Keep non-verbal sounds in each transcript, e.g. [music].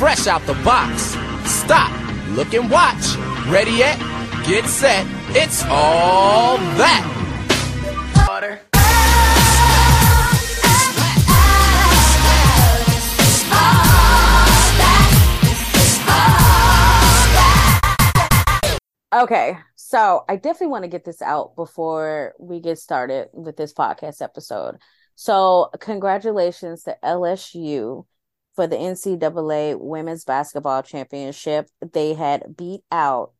fresh out the box. Stop, look and watch. Ready yet? Get set. It's all that. Water. Okay, so I definitely want to get this out before we get started with this podcast episode. So, congratulations to LSU for the NCAA Women's Basketball Championship. They had beat out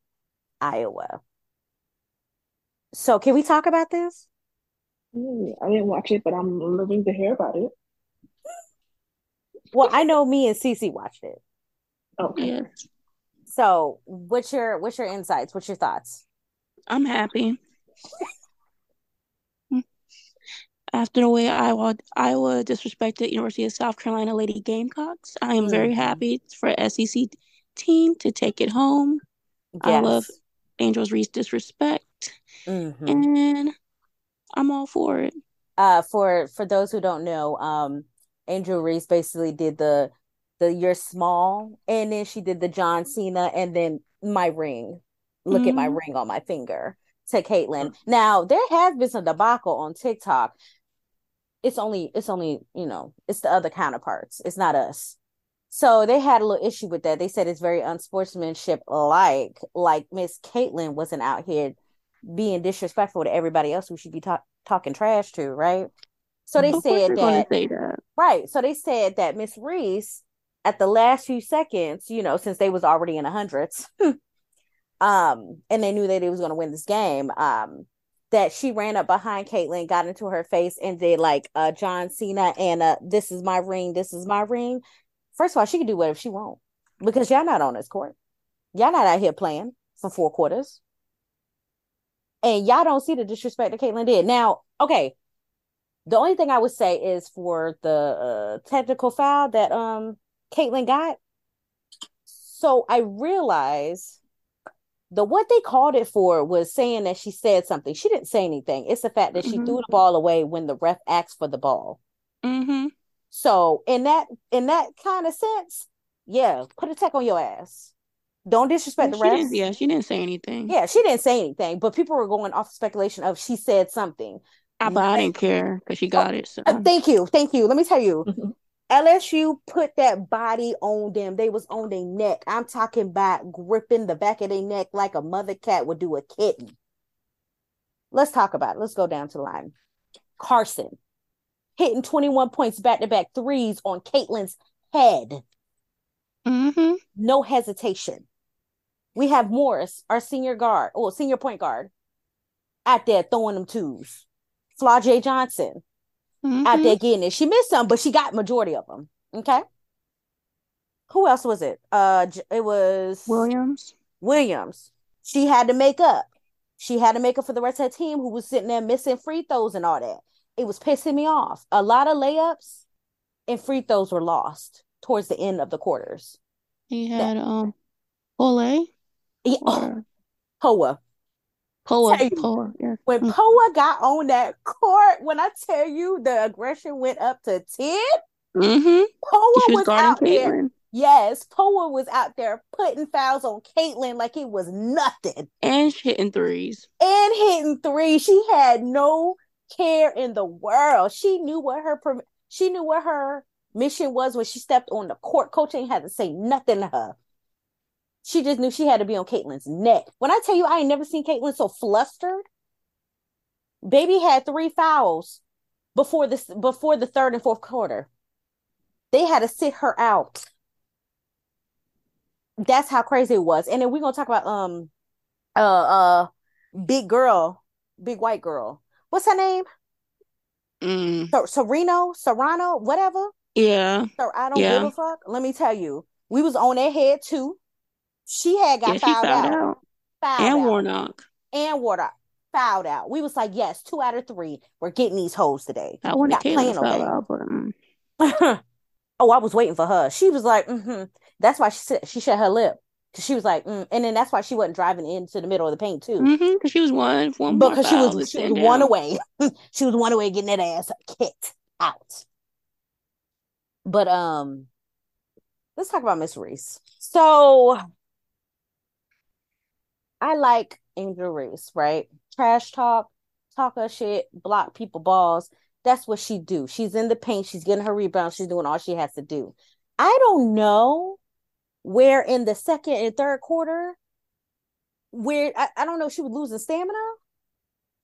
Iowa. So, can we talk about this? Mm, I didn't watch it, but I'm living to hear about it. Well, I know me and Cece watched it. Okay. Yes, So, what's your what's your insights? What's your thoughts? I'm happy. After the way Iowa Iowa disrespected University of South Carolina Lady Gamecocks, I am very Mhm. happy for SEC team to take it home. I love Angels Reese disrespect, Mhm. and I'm all for it. uh for for those who don't know um Angel Reese basically did the the you're small and then she did the John Cena and then my ring look at my Mhm. ring on my finger to Caitlin now there has been some debacle on TikTok it's only it's only you know it's the other counterparts it's not us so they had a little issue with that they said it's very unsportsmanship like like Miss Caitlin wasn't out here being disrespectful to everybody else who should be ta- talking trash to right so they said that that. Right. So they said that Miss Reese, at the last few seconds, you know, since they was already in the hundreds, [laughs] um, and they knew that they was going to win this game, um, that she ran up behind Caitlin, got into her face, and did like uh John Cena and uh this is my ring, this is my ring. First of all, she can do whatever she want because y'all not on this court. Y'all not out here playing for four quarters. And y'all don't see the disrespect that Caitlin did. Now, okay, the only thing I would say is for the uh, technical foul that um Caitlin got. So I realize the what they called it for was saying that she said something. She didn't say anything. It's the fact that she Mhm. threw the ball away when the ref asked for the ball. Mm-hmm. So in that in that kind of sense, yeah, put a tech on your ass. Don't disrespect the she yeah, she didn't say anything. Yeah, she didn't say anything, but people were going off speculation of she said something. I, but I didn't care because she got it. So Uh, thank you, thank you. Let me tell you, Mhm. LSU put that body on them. They was on their neck. I'm talking about gripping the back of their neck like a mother cat would do a kitten. Let's talk about it. Let's go down to the line. Carson hitting 21 points back to back threes on Caitlin's head. mm-hmm. No hesitation. We have Morris, our senior guard, or senior point guard, out there throwing them twos. Flau'jae Johnson out Mm-hmm. there getting it. She missed some, but she got majority of them. Okay. Who else was it? Uh, it was Williams. Williams. She had to make up. She had to make up for the rest of her team who was sitting there missing free throws and all that. It was pissing me off. A lot of layups and free throws were lost towards the end of the quarters. He had um Ole Yeah, [laughs] or Poa. Poa. Poa. Yeah. When Mm. Poa got on that court, when I tell you the aggression went up to 10, Mm-hmm. Poa She was out there. Yes, Poa was out there putting fouls on Caitlin like it was nothing and hitting threes. and hitting three. She had no care in the world. She knew what her she knew what her mission was when she stepped on the court. Coach ain't had to say nothing to her. She just knew she had to be on Caitlin's neck. When I tell you, I ain't never seen Caitlin so flustered. Baby had three fouls before this before the third and fourth quarter. They had to sit her out. That's how crazy it was. And then we're gonna talk about um uh uh big girl, big white girl. What's her name? Mm. Ser- Sereno, Serrano, whatever. Yeah. So I don't Yeah. give a fuck. Let me tell you, we was on their head too. She had got Yeah, fouled, out. out. Fouled And out. Warnock. and Warnock fouled out. We was like, yes, two out of three. We're getting these hoes today. I wanted Not playing no out, but mm. [laughs] oh, I was waiting for her. She was like, mm-hmm. That's why she said she shut her lip. Cause she was like, mm. and then that's why she wasn't driving into the middle of the paint too. mm-hmm, because she was one one because she was she was one down. away. [laughs] she was one away getting that ass kicked out. But um, let's talk about Miss Reese. So I like Angel Reese, right? Trash talk, talk her shit, block people balls. That's what she do. She's in the paint. She's getting her rebound. She's doing all she has to do. I don't know where in the second and third quarter, where I, I don't know, she was losing stamina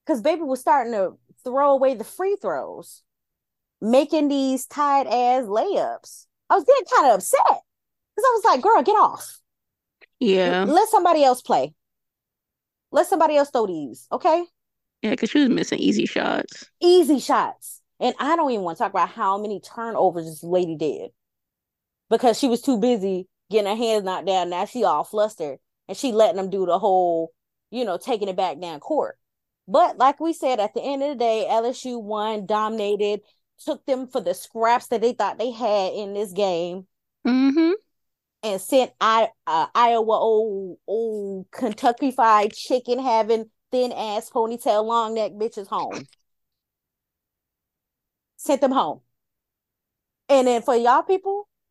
because baby was starting to throw away the free throws, making these tight ass layups. I was getting kind of upset because I was like, girl, get off. Yeah. Let somebody else play. Let somebody else throw these, okay? Yeah, because she was missing easy shots. Easy shots. And I don't even want to talk about how many turnovers this lady did because she was too busy getting her hands knocked down. Now she all flustered and she letting them do the whole, you know, taking it back down court. But like we said, at the end of the day, LSU won, dominated, took them for the scraps that they thought they had in this game, Mm-hmm. And sent I, uh, Iowa old old Kentucky Fried Chicken having thin ass ponytail long neck bitches home. Sent them home. And then for y'all people, [laughs]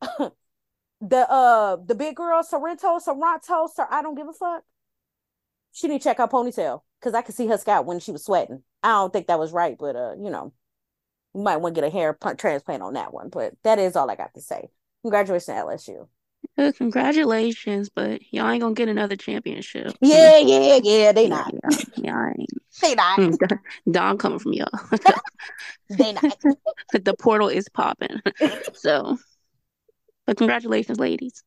the uh the big girl Sorrento, Sorrento, Sir, I don't give a fuck. She didn't check her ponytail because I could see her scalp when she was sweating. I don't think that was right, but uh, you know, you might want to get a hair transplant on that one. But that is all I got to say. Congratulations, LSU. Uh, congratulations, but y'all ain't gonna get another championship. Yeah, yeah, yeah. They not. Yeah, yeah, I ain't. [laughs] They not. Mm, Don- Don coming from y'all. [laughs] They not. [laughs] the portal is popping. So, but congratulations, ladies.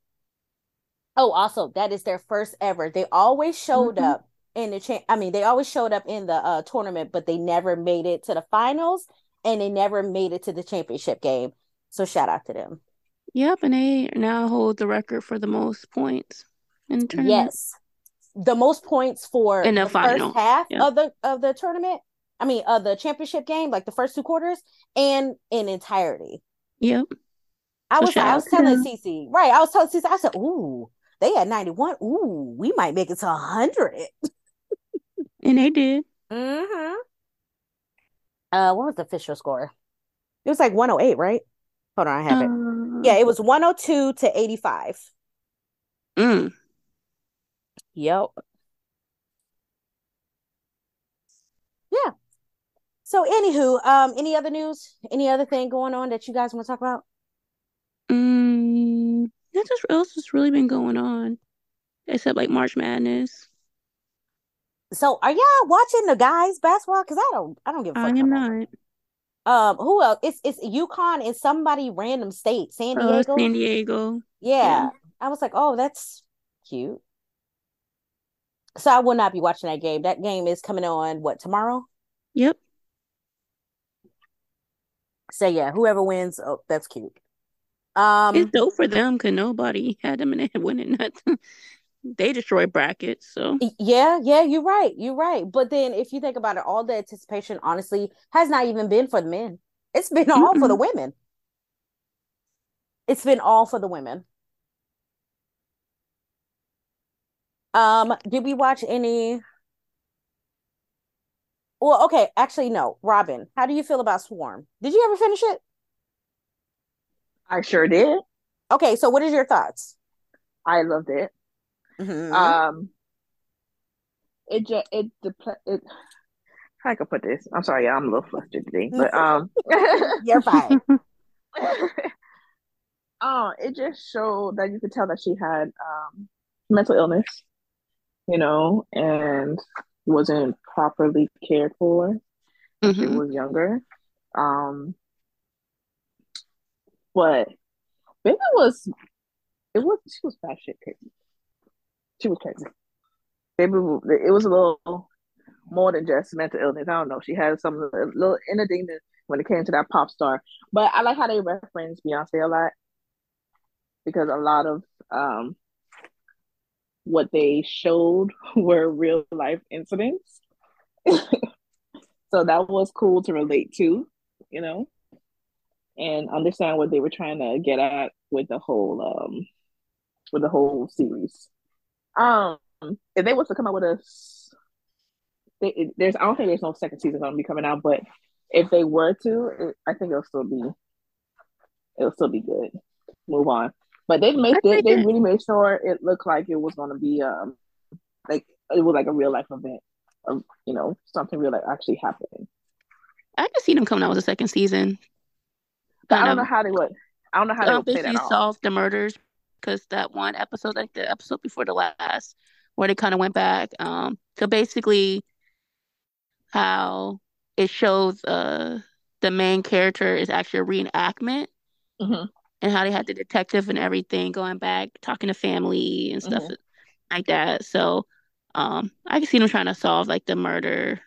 Oh, also, that is their first ever. They always showed Mhm. up in the cha- I mean, they always showed up in the uh tournament, but they never made it to the finals and they never made it to the championship game. So shout out to them. Yep, and they now hold the record for the most points in the tournament. Yes. The most points for In the the final. first half of the of the tournament. I mean, of the championship game, like the first two quarters, and in entirety. Yep. I was I was telling. [laughs] Cece, right? I was telling Cece, I said, "Ooh, they had ninety one. Ooh, we might make it to hundred. [laughs] And they did. Mm-hmm. Uh, what was the official score? It was like one hundred eight, right? Hold on, I have it. Yeah, it was one hundred two to eighty five. mm, Yep. Yeah. So, anywho, um, any other news? Any other thing going on that you guys want to talk about? mm, that's just else has really been going on, except like March Madness. So, are y'all watching the guys basketball? Because I don't, I don't give a fuck. am about that. Um, who else? It's it's UConn in somebody random state, San Uh, Diego. San Diego. Yeah. Yeah. I was like, oh, that's cute. So I will not be watching that game. That game is coming on what tomorrow? Yep. So yeah, whoever wins, oh, that's cute. Um, It's dope for them because nobody [laughs] had them in it winning nothing. They destroy brackets, so yeah, yeah, you're right. You're right. But then if you think about it, all the anticipation honestly has not even been for the men. It's been all for the women. It's been all for the women. Um, did we watch any? Well, okay, actually, no. Robin, how do you feel about Swarm? Did you ever finish it? I sure did. Okay, so what is your thoughts? I loved it. Mhm. Um, it just it the it. How I could put this? I'm sorry, I'm a little flustered today, but um, [laughs] You're fine. [laughs] [laughs] oh, it just showed that you could tell that she had um mental illness, you know, and wasn't properly cared for. when She Mhm. was younger. Um, but baby was it was she was bad shit crazy. She was crazy. Baby, it was a little more than just mental illness. I don't know. She had some little inner demon when it came to that pop star. But I like how they reference Beyonce a lot because a lot of um what they showed [laughs] were real life incidents. [laughs] so that was cool to relate to, you know, and understand what they were trying to get at with the whole um with the whole series. Um, if they was to come out with a, they, it- there's I don't think there's no second season gonna be coming out, but if they were to, it, I think it'll still be, it'll still be good. Move on. But they made they, they really made sure it looked like it was gonna be um like it was like a real life event of you know something real like actually happening. I can see them coming out with a second season. But I don't know how they would. I don't know how they uh, would play that solve the murders because that one episode, like the episode before the last, where they kind of went back. Um, so basically, how it shows uh the main character is actually a reenactment, hmm and how they had the detective and everything going back, talking to family and stuff like that. So, um, I can see them trying to solve like the murder,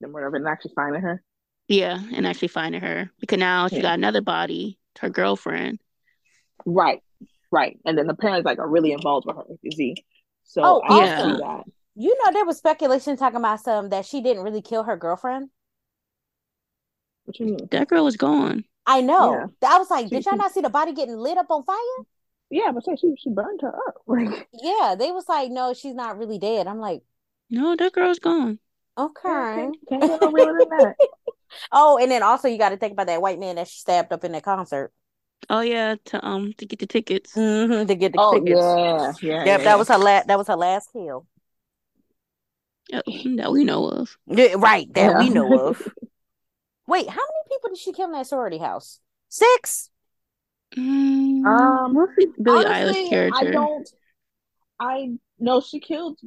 The murder and actually finding her. yeah, and actually finding her because now she Yeah. got another body, her girlfriend. Right, right. And then the parents like are really involved with her. You see, so Oh, I can awesome. see that. You know, there was speculation talking about some that she didn't really kill her girlfriend. What you mean? That girl was gone. I know. I was like, She- did y'all she- not see the body getting lit up on fire? Yeah, but say she she burned her up. [laughs] Yeah, they was like, no, she's not really dead. I'm like, No, that girl's gone. okay. can't, can't get no realer than that. [laughs] Oh, and then also you got to think about that white man that she stabbed up in that concert Oh yeah, to um to get the tickets. hmm to get the Oh tickets. yeah, yeah. Yep, yeah, that was her last. That was her last kill. uh, [laughs] that we know of. Yeah, right, that we know of. [laughs] Wait, how many people did she kill in that sorority house? Six. Mm, Um, mostly Billie honestly, Eilish character. I don't. I no, she killed.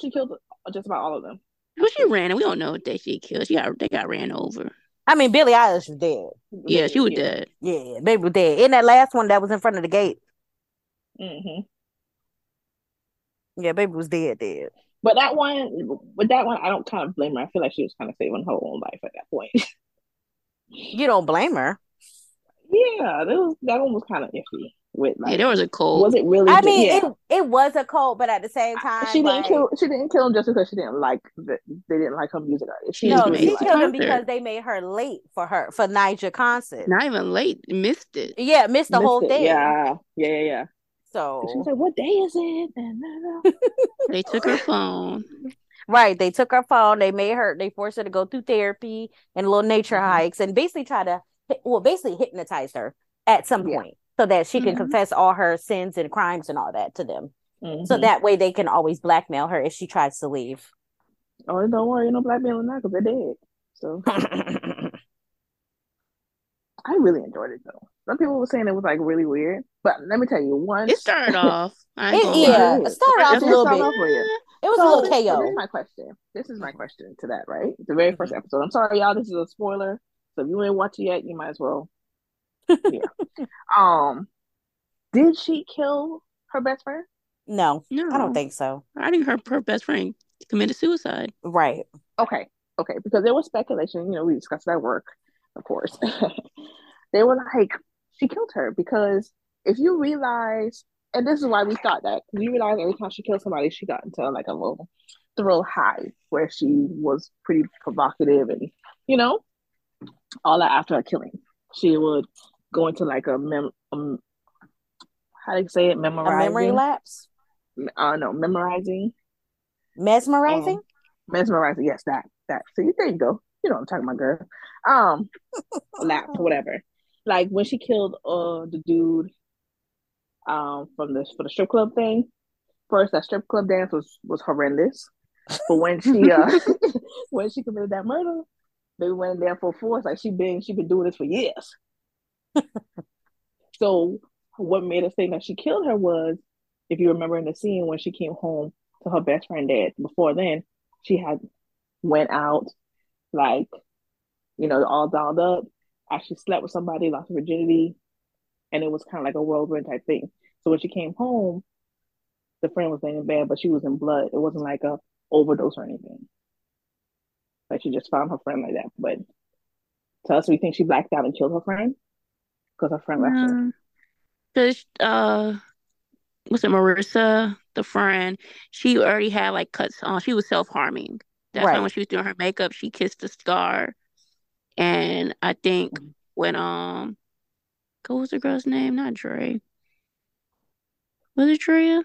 She killed just about all of them. Well, she ran, and we don't know if they she killed. She got they got ran over. I mean, Billie Eilish was dead. Yeah, she was yeah. dead. Yeah, baby was dead. In that last one that was in front of the gate. Mm-hmm. Yeah, baby was dead. Dead. But that one, with that one, I don't kind of blame her. I feel like she was kind of saving her own life at that point. You don't blame her. [laughs] yeah, that was that one was kind of iffy. With like, Yeah, there was a cold. was it really? I mean, yeah. it it was a cult, but at the same time, she didn't kill. She didn't kill him just because she didn't like the, they didn't like her music artist. She She No, she really like, killed him because they made her late for her for Ni'Jah concert. Not even late. Missed it. Yeah, missed the missed whole it. thing. Yeah, yeah, yeah, yeah. So And she was like, "What day is it?" [laughs] And no, no. They took her phone. Right. They took her phone. They made her. They forced her to go through therapy and little nature Mhm. hikes, and basically try to, well, basically hypnotize her at some Yeah. point so that she can Mhm. confess all her sins and crimes and all that to them. So Mhm. that way they can always blackmail her if she tries to leave. oh, don't worry, no blackmailing now because they're dead. So [laughs] I really enjoyed it though. Some people were saying it was like really weird, but let me tell you, once It started [laughs] off. I It- yeah, it started off a little bit. off weird. It was a little this, so this is my question. This is my question to that, right? The very first episode. I'm sorry, y'all. This is a spoiler. So if you ain't watched it yet, you might as well. Yeah. um, did she kill her best friend? No, No, I don't think so. I think her her best friend committed suicide. Right. Okay, okay, because there was speculation. You know, we discussed that work, of course. [laughs] they were like, she killed her because if you realize, and this is why we thought that, we realized every time she killed somebody, she got into like a little thrill high where she was pretty provocative and you know all that after a killing. She would go into like a mem, um, how do you say it, memorizing A memory lapse. Uh, no, memorizing. Mesmerizing. Um, mesmerizing. Yes, that that. See, there you go. You know what I'm talking about, girl. Um, [laughs] lapse, whatever. Like when she killed uh the dude, um, from the for the strip club thing. First, that strip club dance was was horrendous, but when she uh [laughs] when she committed that murder, they went in there for force. Like she been she been doing this for years. So what made us think that she killed her was, if you remember in the scene when she came home to her best friend dad. Before then, she had went out, like, you know, all dolled up. Actually slept with somebody, lost her virginity, and it was kind of like a whirlwind type thing. So when she came home, the friend was laying in bed, but she was in blood. It wasn't like a overdose or anything. Like she just found her friend like that. But to us, we think she blacked out and killed her friend because her friend left her. Because uh, what's it, Marissa, the friend, she already had like cuts on. She was self harming. That's why when she was doing her makeup, she kissed the scar. And I think when um, what was the girl's name? Not Dre. Was it Drea?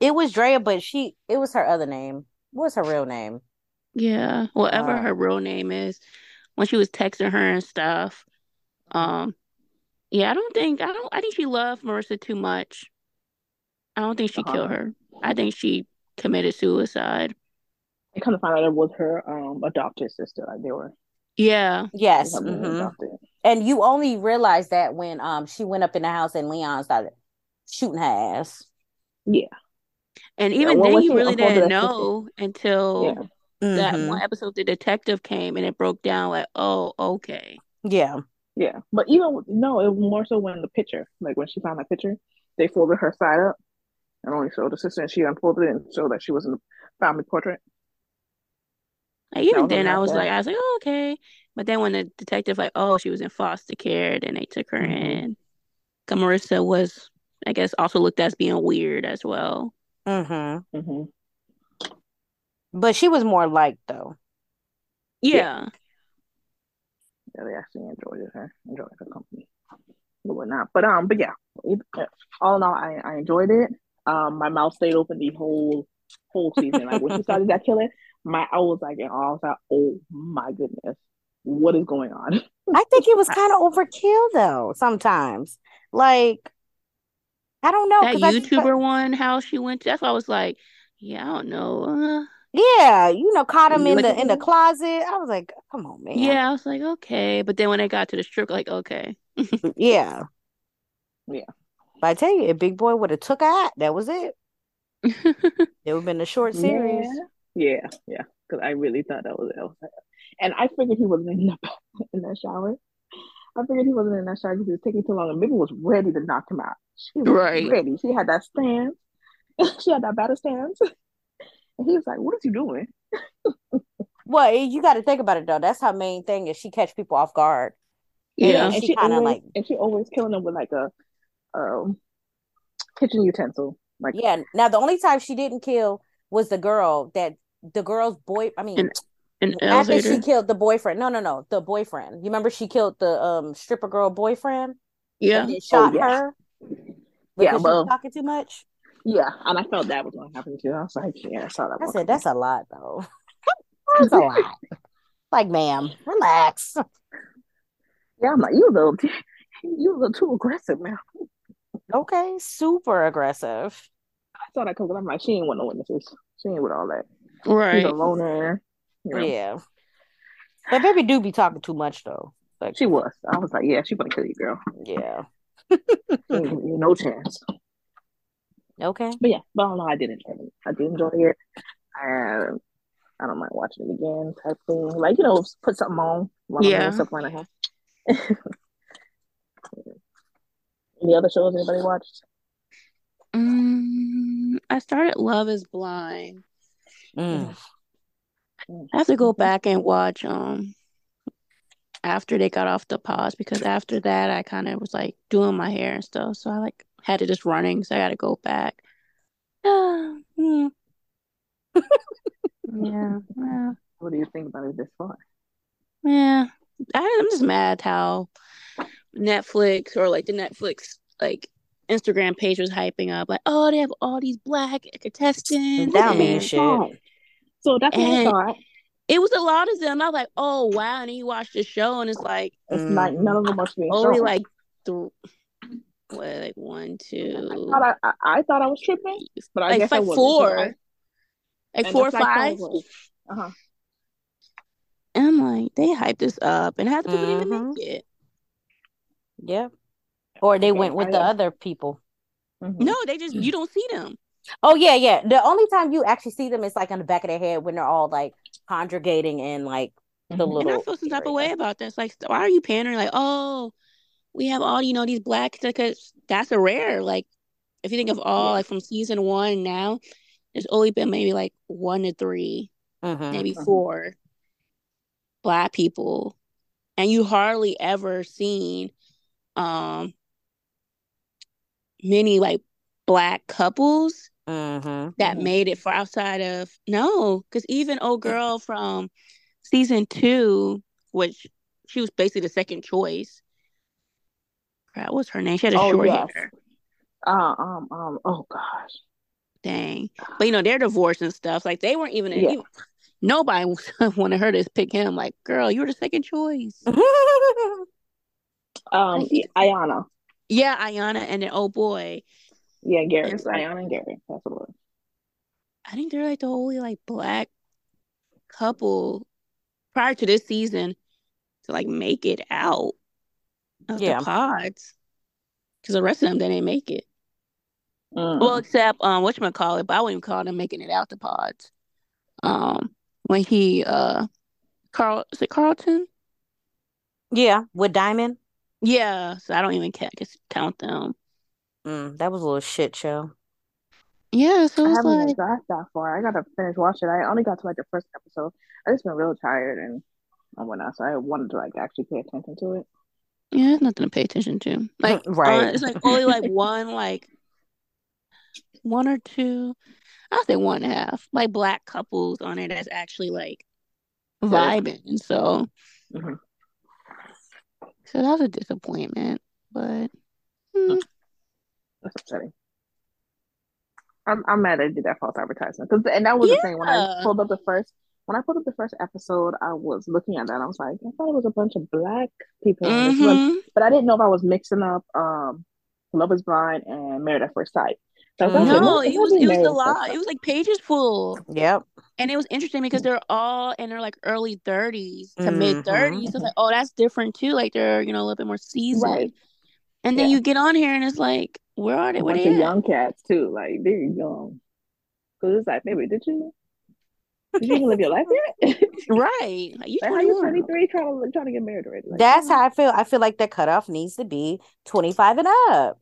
It was Drea, but she it was her other name. What's her real name? Yeah, whatever Uh, her real name is. When she was texting her and stuff, um, Yeah, I don't think I don't I think she loved Marissa too much. I don't think she Uh-huh. killed her. I think she committed suicide. I kind of found out it was her um adopted sister. Like they were Yeah. Yes. they were mhm. adopted. And you only realized that when um she went up in the house and Leon started shooting her ass. Yeah. And Yeah, even well, then you really didn't that sister- know until Yeah. that Mhm. one episode the detective came and it broke down like, oh, okay. Yeah. Yeah, but even no, it was more so when the picture, like when she found that picture, they folded her side up and only showed the sister, and she unfolded it and showed that she was in the family portrait. Like even then I was yeah. like I was like, oh, okay. But then when the detective like, oh, she was in foster care, then they took her Mhm. in. 'Cause Marissa was, I guess, also looked at as being weird as well. Mm-hmm. hmm But she was more liked though. Yeah. Yeah, they actually enjoyed her, enjoyed her company, but whatnot. But um, but yeah, it, all in all, I, I enjoyed it. Um, my mouth stayed open the whole whole season. Like when she started that killing, my I was like, in awe. I was like, oh my goodness, what is going on? I think it was kind of overkill though, sometimes. Like I don't know. that 'cause I YouTuber one, how she went to, that's why I was like, yeah, I don't know. Uh, Yeah, you know, caught him in Like- the in the closet. I was like, come on, man. yeah, I was like, okay. But then when I got to the strip, like, okay. Mm, yeah. Yeah. But I tell you, if Big Boy would have took out, that was it. [laughs] It would have been a short series. Yeah, yeah, yeah. Because I really thought that was it. And I figured he wasn't in that [laughs] in that shower. I figured he wasn't in that shower because he was taking too long. And Mimi was ready to knock him out. She was Right. ready. She had that stance. [laughs] she had that battle stance. And he was like, "What is you doing?" [laughs] Well, you got to think about it though. That's her main thing is she catch people off guard. Yeah. then and she she kinda always like- and she always killing them with like a um kitchen utensil. Like Yeah. Now the only time she didn't kill was the girl that the girl's boy. I mean, An An after elevator. she killed the boyfriend. No, no, no, the boyfriend. You remember she killed the um stripper girl boyfriend Yeah. and then shot yeah. her. Yeah, because she well- talking too much. Yeah, and I felt that was gonna happen too. I was like, yeah, I saw that. I said that's a lot though. [laughs] that's a [laughs] lot. Like, ma'am, relax. yeah. I'm like, you a little, [laughs] you a little too aggressive, ma'am. Okay, super aggressive. I saw that because I'm like, she ain't want no witnesses. She ain't with all that. Right. She's a loner. You know? Yeah. But baby do be talking too much though. Like She was. I was like, yeah, she gonna kill you, girl. yeah. She ain't giving you no chance. Okay. But yeah, but I don't know. I did enjoy it. I did enjoy it. I, I don't mind watching it again, type thing. Like you know, put something on while I'm Yeah. doing something like that. [laughs] Any other shows anybody watched? Mm, I started Love is Blind. Mm. I have to go back and watch um after they got off the pause because after that I kind of was like doing my hair and stuff, so I like had it just running, so I got to go back. [sighs] [sighs] Yeah, yeah, What do you think about it this far? yeah. I, I'm just mad how Netflix or like the Netflix like Instagram page was hyping up like, oh, they have all these black contestants. That don't mean shit. So that's what I thought. It was a lot of them. I was like, oh wow, and then you watch the show and it's like It's Mm. like none of them must be only shown. like th- what like one, I two, thought I, I, I thought I was tripping, but I like guess I like wasn't. four, I- like four or five. five. Uh-huh. And I'm like, they hyped this up, and half the people didn't even make it. Yep. Or they Okay, went with the other people. Mhm. No, they just you don't see them. Oh yeah, yeah. The only time you actually see them is like on the back of their head when they're all like congregating and like the Mhm. little And I feel some type of way about this. Like, why are you pandering? Like, oh, we have all you know these black because that's a rare. Like, if you think of all like from season one now, there's only been maybe like one to three, Mhm. maybe Mhm. four black people, and you hardly ever seen um many like black couples Mhm. that made it for outside of no, because even old girl from season two, which she was basically the second choice. Crap, what's her name? She had a Oh, short yes. hair. Uh, um, um, oh gosh. Dang. But you know, they're divorced and stuff. Like they weren't even, Yeah. even nobody [laughs] wanted her to pick him. Like, girl, you were the second choice. [laughs] Um, Ayana. Yeah, Ayana and then oh boy. Yeah, Gary. Like- Ayana and Gary. That's what it was. I think they're like the only like black couple prior to this season to like make it out of Yeah. the pods. Because the rest of them they didn't make it. Mm. Well, except um whatchamacallit, but I wouldn't even call them making it out the pods. Um when he uh Carl is it Carlton? Yeah, with Diamond. Yeah, so I don't even ca- just count them. Mm, that was a little shit show. Yeah, so I haven't even like got that far. I gotta finish watching. I only got to like the first episode. I just been real tired and and whatnot, so I wanted to like actually pay attention to it. Yeah, it's nothing to pay attention to. Like [laughs] Right. uh, it's like only like [laughs] one like one or two I'll say one and a half like black couples on it that's actually like vibing. So Mhm. so that was a disappointment. But mm, That's upsetting. I'm I'm mad they did that false advertisement because and that was the thing when I pulled up the first when I pulled up the first episode, I was looking at that. and I was like, I thought it was a bunch of black people, in this one, mhm. but I didn't know if I was mixing up um Love Is Blind and Married at First Sight. So I was like. No, maybe- it was it was a lot. It was like pages full. Yep. And it was interesting because they're all in their like early 30s to mid Mhm. 30s. So like, oh, that's different too. Like they're, you know, a little bit more seasoned. Right. And then Yeah. you get on here and it's like, where are they? A Where bunch they of young cats too. Like they're young. Cause it's like, baby, did you did you even live your life yet? [laughs] Right. Like you Like how you 21. 23 trying to trying to get married already? Like, That's come on. how I feel. I feel like the cutoff needs to be 25 and up.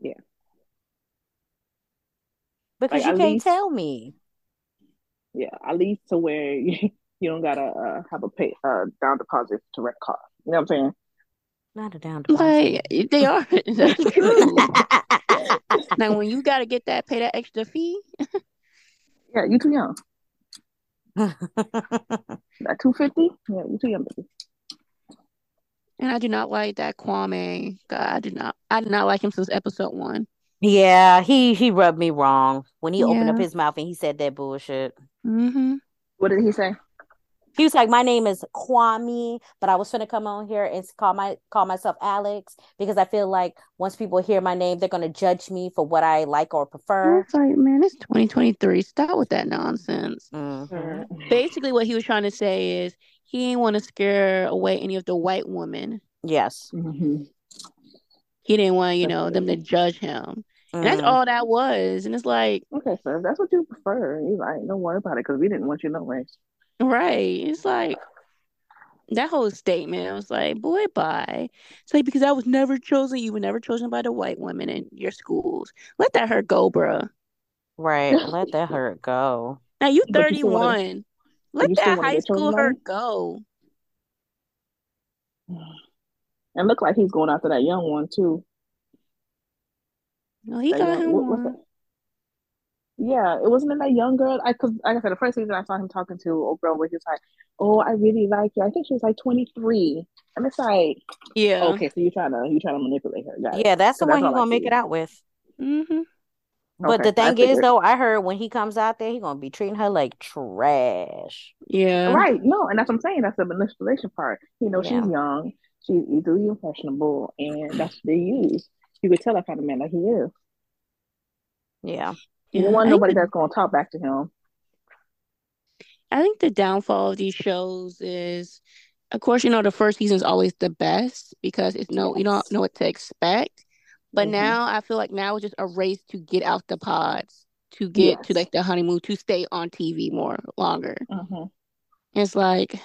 Yeah. Because Like, you can't least- tell me. Yeah, at least to where [laughs] you, you don't gotta uh, have a pay uh down deposit to rent a car. You know what I'm saying? Not a down deposit. Like they are. [laughs] Now when you gotta get that, pay that extra fee. Yeah, you too young. [laughs] That 250? Yeah, you too young, baby. And I do not like that Kwame God, I do not I did not like him since episode one. yeah, he he rubbed me wrong when he opened up his mouth and he said that bullshit. Mm-hmm. What did he say? He was like, "My name is Kwame, but I was finna come on here and call my call myself Alex because I feel like once people hear my name, they're gonna judge me for what I like or prefer." It's like, man, it's 2023. Stop with that nonsense. Mhm. Basically, what he was trying to say is he didn't want to scare away any of the white women. Yes. Mm-hmm. He didn't want, you know, them to judge him. And that's Mhm. all that was. And it's like, Okay, so if that's what you prefer, you like, don't worry about it because we didn't want you no ways. Right. It's like that whole statement I was like, boy, bye. It's like, because I was never chosen. You were never chosen by the white women in your schools. Let that hurt go, bruh. Right. [laughs] Let that hurt go. Now you But you 31. Let you that high school hurt go. And look like he's going after that young one too. No, he That got young- him what- one. that? Yeah, it wasn't in that young girl. I cause like I said, the first season I saw him talking to a girl where he was like, "Oh, I really like you." I think she was like twenty three, and it's like, Yeah. okay, so you trying to you trying to manipulate her, got it. Yeah, that's the one he's all I gonna make it out with. Mm-hmm. But Okay, the thing is, though, I heard when he comes out there, he's gonna be treating her like trash. Yeah. Right, no, and that's what I'm saying. That's the manipulation part. You know, Yeah. she's young, she's easily impressionable, and that's what they use. You could tell that kind of man that he is. Yeah. You Yeah. want nobody the- that's gonna talk back to him. I think the downfall of these shows is, of course, you know, the first season is always the best because it's no, you don't know what to expect. But Mhm. now I feel like now it's just a race to get out the pods, to get to like the honeymoon, to stay on TV more longer. Mhm. It's like,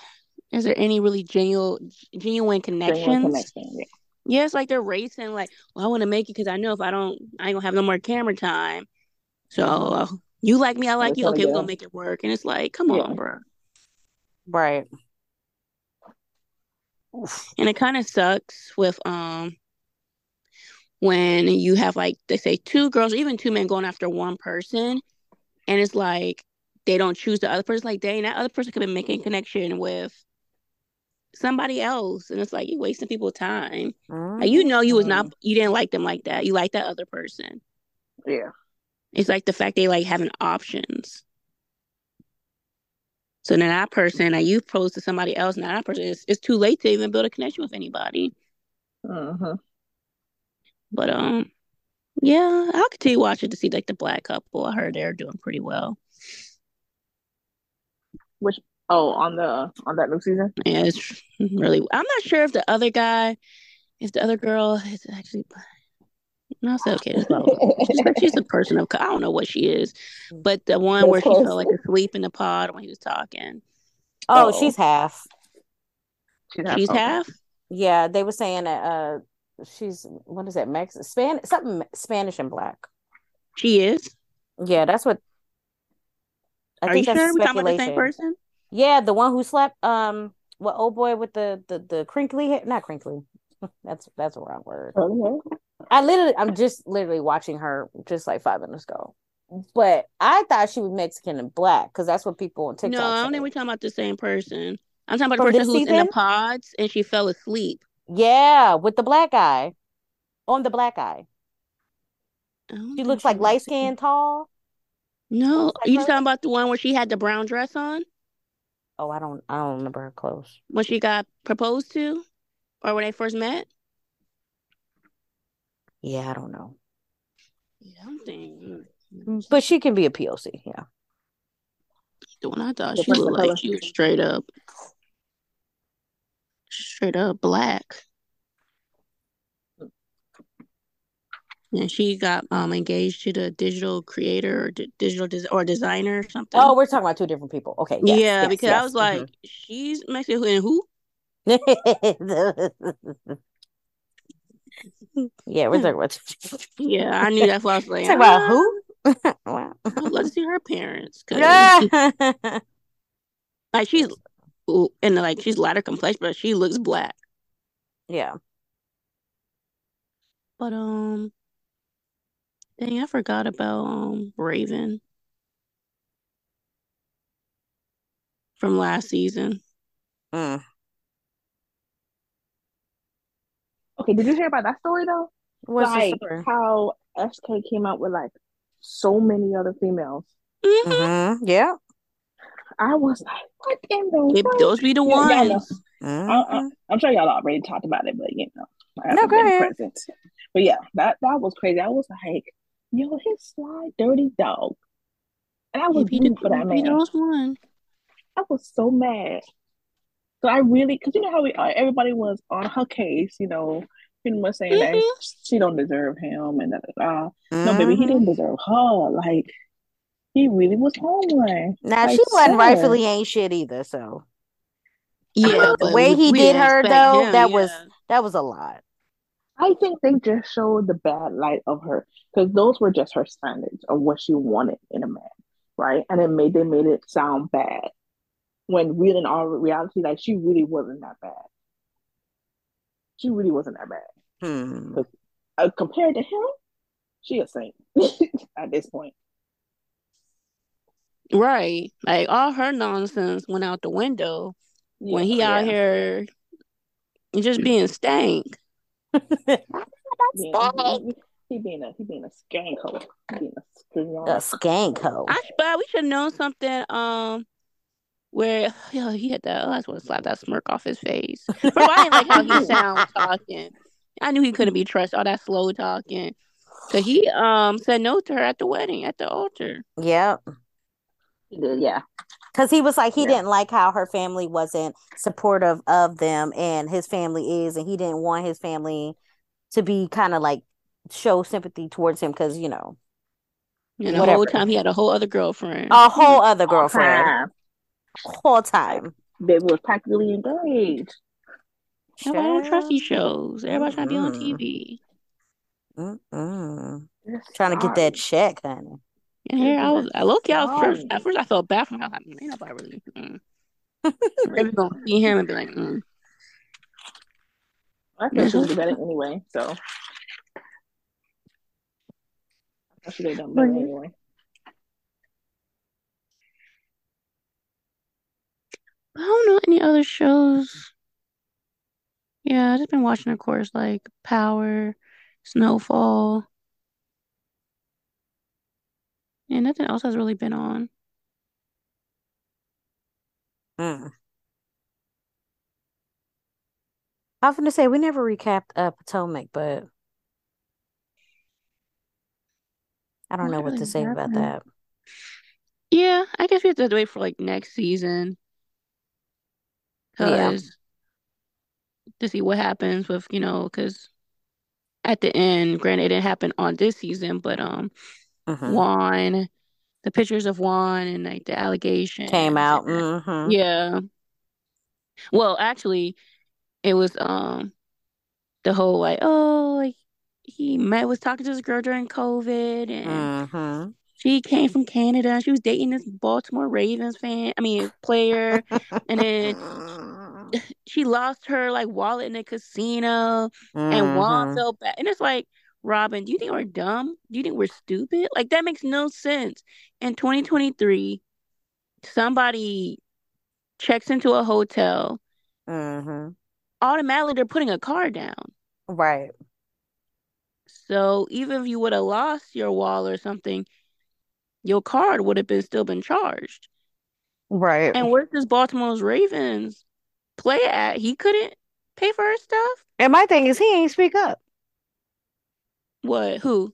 is there any really genuine, genuine Genuine connections? connection. Yeah. Yeah, it's like they're racing. Like, well, I want to make it because I know if I don't, I ain't gonna have no more camera time. So uh, you like me, I like They're you. Okay, we're gonna make it work. And it's like, come Yeah. on, bro. Right. And it kind of sucks with um when you have like they say two girls or even two men going after one person, and it's like they don't choose the other person. Like, dang, that other person could be making connection with somebody else, and it's like you're wasting people's time. Like, you know, you was not, you didn't like them like that. You like that other person. Yeah. It's like the fact they like having options. So then that person that you pose to somebody else, now that person is it's too late to even build a connection with anybody. Mm-hmm. But um, yeah, I'll continue watching to see like the black couple. I heard they're doing pretty well. Which oh on the on that new season? Yeah, it's really. I'm not sure if the other guy, if the other girl is actually. No, it's okay. That's not, she's, she's a person of. I don't know what she is, but the one where she close. fell like asleep in the pod when he was talking. Oh, Oh. she's half. She's She's okay. half. Yeah, they were saying that uh she's what is that, Mex Span something Spanish and black. She is. Yeah, that's what I Are think you that's sure We're talking about the same person? Yeah, the one who slept. um what old boy with the the the crinkly hair not crinkly. [laughs] That's that's a wrong word. Okay. I literally I'm just literally watching her just like five minutes ago. But I thought she was Mexican and black because that's what people on TikTok No, I don't say. think we're talking about the same person. I'm talking about From the person who's in the pods and she fell asleep. Yeah, with the black guy. On the black guy. I don't She looks like light Mexican. skinned, tall. No, Looks like you her. talking about the one where she had the brown dress on Oh, I don't I don't remember her clothes. when she got proposed to, or when they first met? Yeah, I don't know. Yeah, thinking But she can be a POC, yeah. the one I thought The she looked like she was straight up, straight up black. And she got um engaged to the digital creator or di- digital des- or designer or something. Oh, we're talking about two different people. Okay, yes, yeah, yes, because I yes. was like, she's Mexican and who? Yeah, we're talking about Yeah, I knew that's why I was like, talking about "Ah, who? wow. I'd love to see her parents. yeah. [laughs] like she's and like she's lighter complexion, but she looks black. yeah. But um, dang, I forgot about um Raven from last season. Mm. Okay, did you hear about that story though? What's the like story? how SK came out with like so many other females. Mhm. Mm-hmm. Yeah. I was like, what in the If world? those be the Yeah, y'all know. ones. Mhm. I'm sure y'all already talked about it, but you know, I No, go ahead. present. But yeah, that that was crazy. I was like, yo, his sly dirty dog. And I was It be the, rooting for that it be man. those ones. I was so mad. So I really, because you know how we uh, everybody was on her case, you know, pretty much saying that Mhm. she don't deserve him and da da da. No, baby, he didn't deserve her. Like he really was home Now Like, she wasn't sir. rightfully ain't shit either, so Yeah, the way he did her though, him, that was that was a lot. I think they just showed the bad light of her because those were just her standards of what she wanted in a man, right? And it made they made it sound bad when real in all reality, like she really wasn't that bad. She really wasn't that bad. Hmm. Uh, compared to him, she a saint [laughs] at this point. Right. Like all her nonsense went out the window when he out here just being stank. [laughs] Being- he, he- he being a he being a skank hoe. He being a A skank. skank hoe. I but we should know something. Um, where [sighs] yo, he had that. I just want to slap that smirk off his face. [laughs] First I didn't like how he sounds talking. I knew he couldn't be trusted. All that slow talking. So he um said no to her at the wedding at the altar. Yep. Yeah. Because he was like, he Yeah. didn't like how her family wasn't supportive of them and his family is, and he didn't want his family to be kind of like show sympathy towards him because, you know, And the Whatever. whole time he had a whole other girlfriend. a whole other girlfriend, Time. Whole time. Baby was practically engaged. Everybody on trusty Child. shows. Everybody trying to be on TV. Mm-mm. Trying to get that check, honey. And here I was, I look out first. At first, I felt bad for him. I was like, "Man, ain't nobody really." Mm. [laughs] Maybe gonna see him and be like, mm. I thought she would do better anyway, so. I should have done better anyway. I don't know any other shows. Yeah, I just been watching, of course, like Power, Snowfall, and nothing else has really been on. Mm. I was gonna say we never recapped uh Potomac, but I don't What know what really to say about happened? that. Yeah, I guess we have to wait for like next season Yeah. to see what happens with, you know, because at the end, granted, it didn't happen on this season, but um, hmm Juan, the pictures of Juan and like the allegation Came out. and hmm yeah. Well, actually, it was um the whole like, oh, like he met was talking to this girl during COVID and hmm she came from Canada she was dating this Baltimore Ravens fan, I mean player, and then [laughs] she lost her like wallet in a casino and Juan felt bad. And it's like, Robyn, do you think we're dumb? Do you think we're stupid? Like that makes no sense. In 2023, somebody checks into a hotel, hmm automatically they're putting a car down. Right. So even if you would have lost your wallet or something, your card would have been still been charged. Right. And where does Baltimore's Ravens play at? He couldn't pay for his stuff. And my thing is he ain't speak up. What? Who?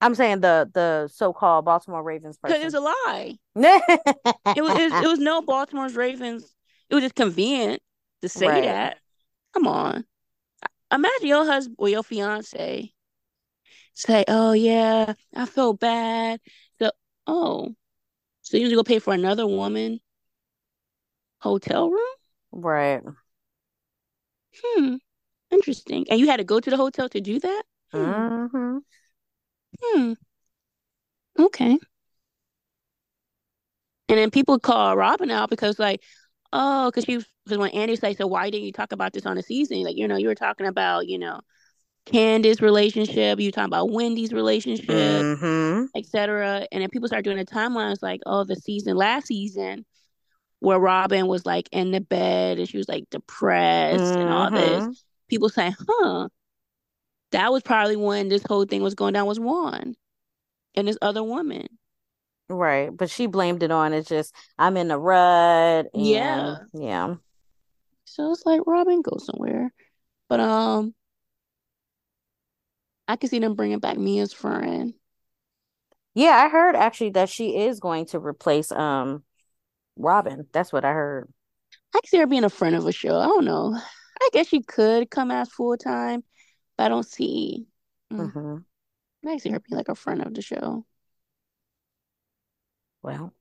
I'm saying the the so-called Baltimore Ravens Because person. it's a lie. It was, it was it [laughs] was no Baltimore's Ravens. It was just convenient to say Right. that. Come on. Imagine your husband or your fiance say, "Oh yeah, I feel bad." Oh, so you need to go pay for another woman hotel room? Right. Hmm, interesting. And you had to go to the hotel to do that? Hmm. hmm Hmm. Okay. And then people call Robyn out because like, oh, because she because when Andy's like, so why didn't you talk about this on the season? Like, you know, you were talking about, you know, Candace's relationship, you talking about Wendy's relationship, hmm etc. And then people start doing the timelines like, oh, the season last season where Robyn was like in the bed and she was like depressed and all this. hmm People say, huh, that was probably when this whole thing was going down was Juan and this other woman. Right. But she blamed it on it's just I'm in a rut and Yeah. yeah. So it's like Robyn go somewhere. But um I can see them bringing back Mia's friend. Yeah, I heard actually that she is going to replace um Robyn. That's what I heard. I can see her being a friend of a show. I don't know. I guess she could come as full time, but I don't see. Mm, hmm I can see her being like a friend of the show. Well,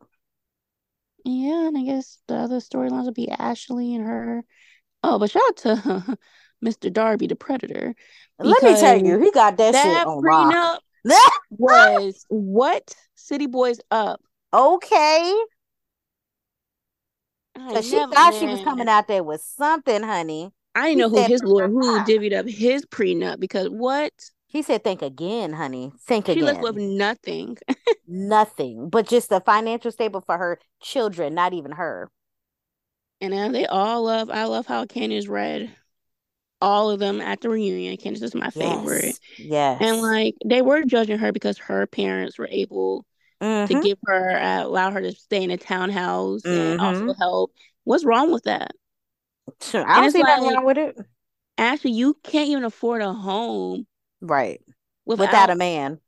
Yeah, and I guess the other storylines would be Ashley and her. Oh, but shout out to [laughs] Mr. Darby, the Predator, let me tell you, he got that shit that on rock. prenup [laughs] was what City Boys up. Okay. Cause she thought she was coming out there with something, honey. I didn't He know who his lawyer, who divvied up his prenup because what? He said think again, honey. Think again. She left with nothing. [laughs] Nothing. But just a financial stable for her children, not even her. And then they all love, I love how Candace read all of them at the reunion. Candace is my favorite. Yes. And like they were judging her because her parents were able to Mm-hmm. give her, uh, allow her to stay in a townhouse and also Mm-hmm. help. What's wrong with that? Sure. I don't see nothing wrong with it. actually, you can't even afford a home Right. Without without, a man.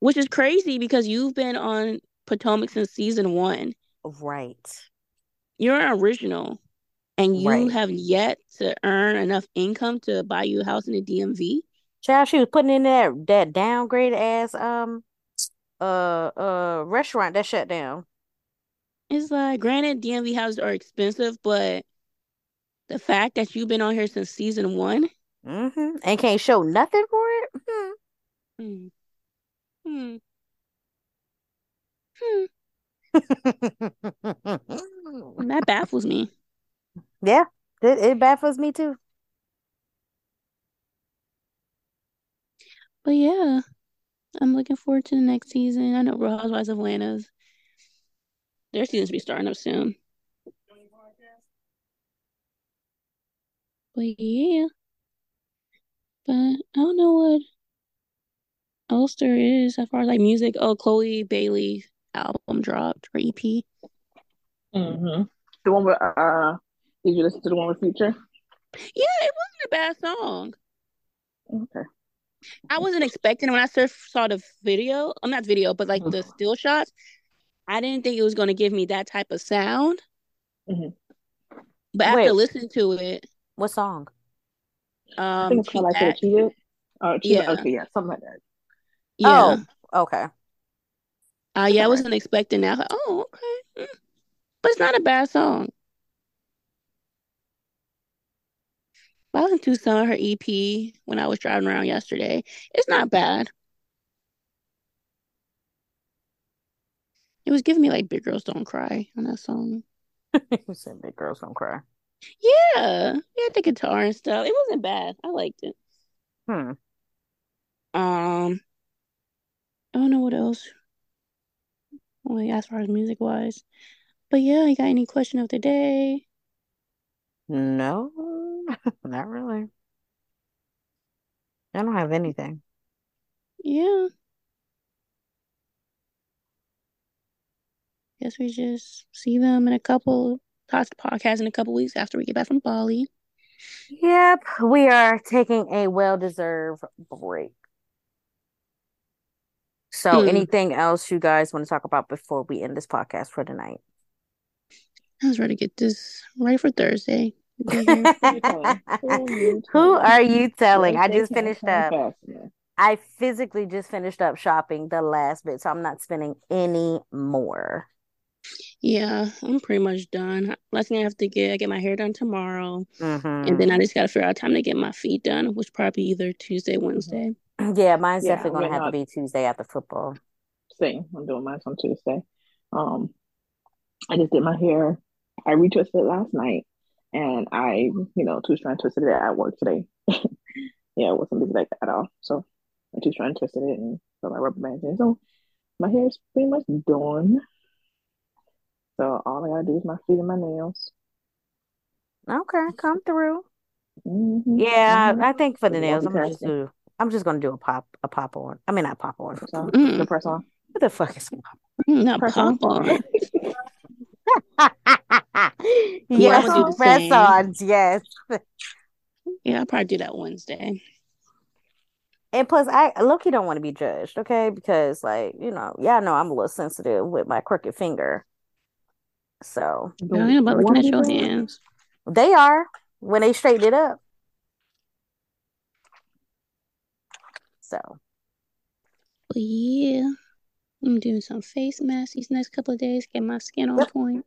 which is crazy because you've been on Potomac since season one. Right. You're an original, and you Right. have yet to earn enough income to buy you a house in the DMV. Child, she was putting in that that downgraded ass um uh uh restaurant that shut down. It's like, granted, DMV houses are expensive, but the fact that you've been on here since season one, Mm-hmm. And can't show nothing for it. Hmm. hmm, hmm, hmm, [laughs] that baffles me. Yeah, it, it baffles me too. But yeah, I'm looking forward to the next season. I know Real Housewives of Atlanta's their seasons be starting up soon. But yeah, but I don't know what else there is as far as like music. Oh, Chloe Bailey album dropped or EP. Mm-hmm. The one with uh, did you listen to the one with Future? Yeah, it wasn't a bad song. Okay. I wasn't expecting it when I first saw the video. I'm not video, but like the Mhm. still shots. I didn't think it was going to give me that type of sound. Mhm. But after Wait. listening to it, What song? Um, I um, think it's Cheap called like Back, a cheated. Oh, cheated. Yeah. Okay, yeah, something like that. yeah, Oh, okay. uh, yeah, I wasn't expecting that. Like, oh, okay, Mm. but it's not a bad song. I listened to some of her EP when I was driving around yesterday. It's not bad. It was giving me like "Big Girls Don't Cry" on that song. [laughs] you said big girls don't cry. Yeah, yeah, the guitar and stuff. It wasn't bad. I liked it. Hmm. Um, I don't know what else. Like as far as music wise, but yeah, you got any question of the day? No, [laughs] not really. I don't have anything. Yeah. Guess we just see them in a couple talk podcast in a couple weeks after we get back from Bali. Yep, we are taking a well-deserved break. So, Hmm. anything else you guys want to talk about before we end this podcast for tonight? I was ready to get this ready for Thursday. Get [laughs] here. Who you Who telling? are you [laughs] telling? I just finished up. I physically just finished up shopping the last bit, so I'm not spending any more. Yeah, I'm pretty much done. Last thing I have to get, I get my hair done tomorrow, and hmm then I just gotta figure out time to get my feet done, which probably either Tuesday, Wednesday. Yeah, mine's Yeah, definitely gonna went have to be Tuesday after football. Same. I'm doing mine on Tuesday. Um, I just did my hair. I retwisted it last night, and I, you know, two strand twisted it at work today. [laughs] yeah, it wasn't busy like that at all. So I two strand twisted it and put my rubber bands in. So my hair is pretty much done. So all I gotta do is my feet and my nails. Okay, come through. hmm Yeah, hmm I think for the nails, I'm gonna just do. I'm just gonna do a pop, a pop on. I mean, not pop on. Press on. Mm, The press on. What the fuck is pop? mm, not Press on. pop on. [laughs] yes, I'm gonna do the press ons. Yes, Yeah, I'll probably do that Wednesday. and plus, I Loki don't want to be judged, okay? Because, like, you know, y'all know I'm a little sensitive with my crooked finger. So I ain't about looking at your hands. they are when they straighten it up. So yeah, I'm doing some face masks these next couple of days, get my skin on point.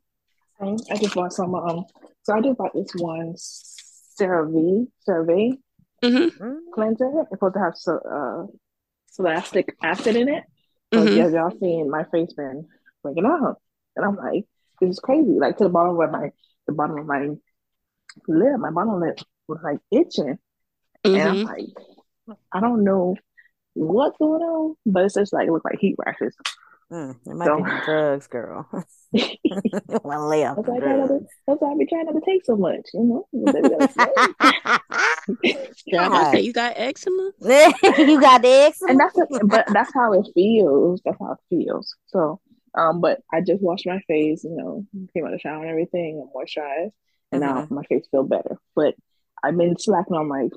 I just bought some. Um, so I just bought this one CeraVe CeraVe Mm-hmm. mm, cleanser. It's supposed to have so, uh, salicylic acid in it. So Mhm. yeah, y'all seen my face been breaking out, and I'm like, this is crazy. Like to the bottom of my the bottom of my lip, my bottom lip was like itching, and I'm Mm-hmm. like, I don't know what's going on, but it's just like it looked like heat rashes. mm, it might So be drugs, girl. [laughs] [laughs] that's lay off the why I try to. That's why I be trying not to take so much. You know, gotta slow. Yeah, I'm about to say God. you got eczema. [laughs] you got the eczema? and that's it, but that's how it feels. That's how it feels. So, um, but I just washed my face, you know, came out of the shower and everything, and moisturized, and now Mm-hmm. my face feel better. But I've been slacking on my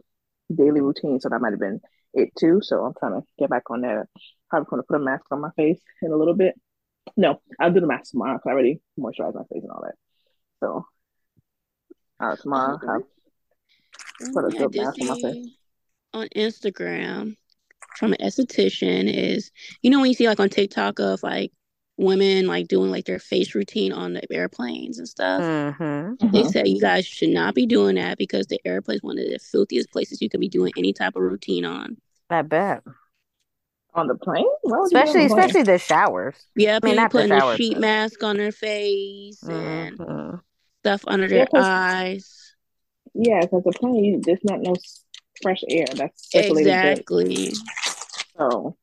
daily routine, so that might have been it too. So I'm trying to get back on that. Probably going to put a mask on my face in a little bit. No, I'll do the mask tomorrow. 'cause I already moisturized my face and all that. So uh, tomorrow I'll have put a One thing I good mask on my face. on Instagram from an esthetician is, you know, when you see like on TikTok of like women like doing like their face routine on the airplanes and stuff. Mm-hmm. They Mhm. said you guys should not be doing that because the airplane is one of the filthiest places you can be doing any type of routine on. I bet. On the plane? Why would you be on Especially, the plane? especially the showers. Yeah, I mean, people not the putting a sheet but- mask on their face and Mm-hmm. stuff under Yeah, their 'cause- eyes. Yeah, because the plane, there's not no fresh air. That's circulated jet. Exactly. So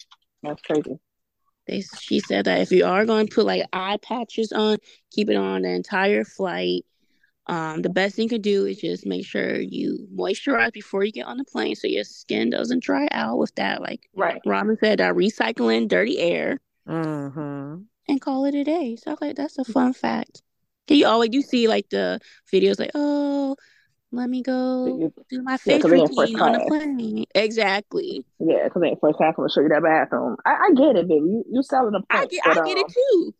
that's crazy. They she said that if you are going to put like eye patches on, keep it on the entire flight. Um, the best thing you could do is just make sure you moisturize before you get on the plane so your skin doesn't dry out with that, like Right. Robin said, that recycling dirty air Mm-hmm. and call it a day. So I was like that's a fun fact. You always you see like the videos like, oh, Let me go do my Yeah, they in first on the plane. Exactly. Yeah, because ain't first class. I'm gonna show you that bathroom. I, I get it, baby. You you selling a I point, get but, I get it um, too.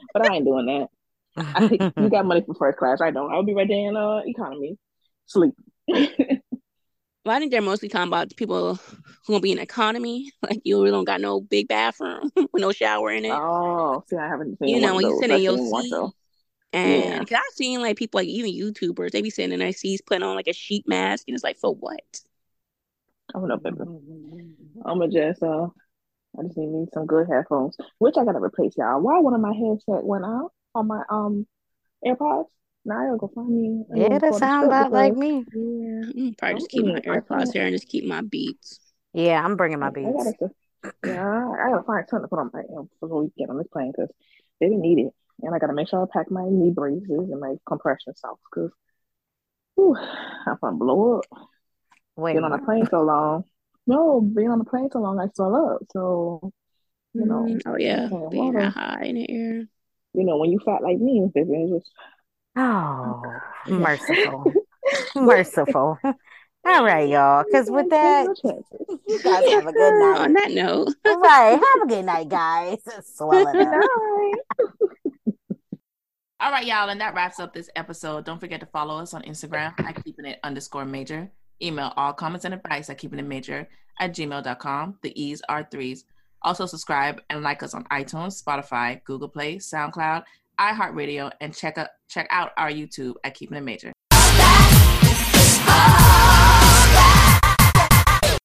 [laughs] but I ain't doing that. I, you got money for first class. I don't. I'll be right there in uh economy, sleep. [laughs] Well, I think they're mostly talking about people who gonna be in economy. Like you really don't got no big bathroom [laughs] with no shower in it. oh, see, I haven't seen you know, when you sit in your seat. And Yeah. I've seen like people like even YouTubers, they be sitting in their seats putting on like a sheet mask and it's like for what? I don't know, baby. I'm gonna just uh, I just need some good headphones, which I gotta replace, y'all. Why one of my headset went out on my um AirPods? Now I gotta go find me. Yeah, that sound about like me. Yeah, I'm probably just keep my AirPods here and just keep my beats. Yeah, I'm bringing my I beats. gotta, yeah, I, I gotta find something to put on my um, before we get on this plane because they didn't need it, and I gotta make sure I pack my knee braces and my compression socks because, I'm gonna blow up. Wait, Being on a plane so long, no, being on a plane so long, I swell up. So you know, Mm, oh yeah, being water. high in the air. you know, when you fat like me, baby, it's just Oh, merciful, [laughs] merciful. All right, y'all. Because with that, you guys have a good [laughs] night. On that note, Right. Have a good night, guys. Swell it up. [laughs] All right, y'all, and that wraps up this episode. Don't forget to follow us on Instagram at keeping it underscore major. Email all comments and advice at keeping it major at gmail.com. The E's are threes. Also, subscribe and like us on iTunes, Spotify, Google Play, SoundCloud, iHeartRadio, and check out check out our YouTube at Keeping It Major.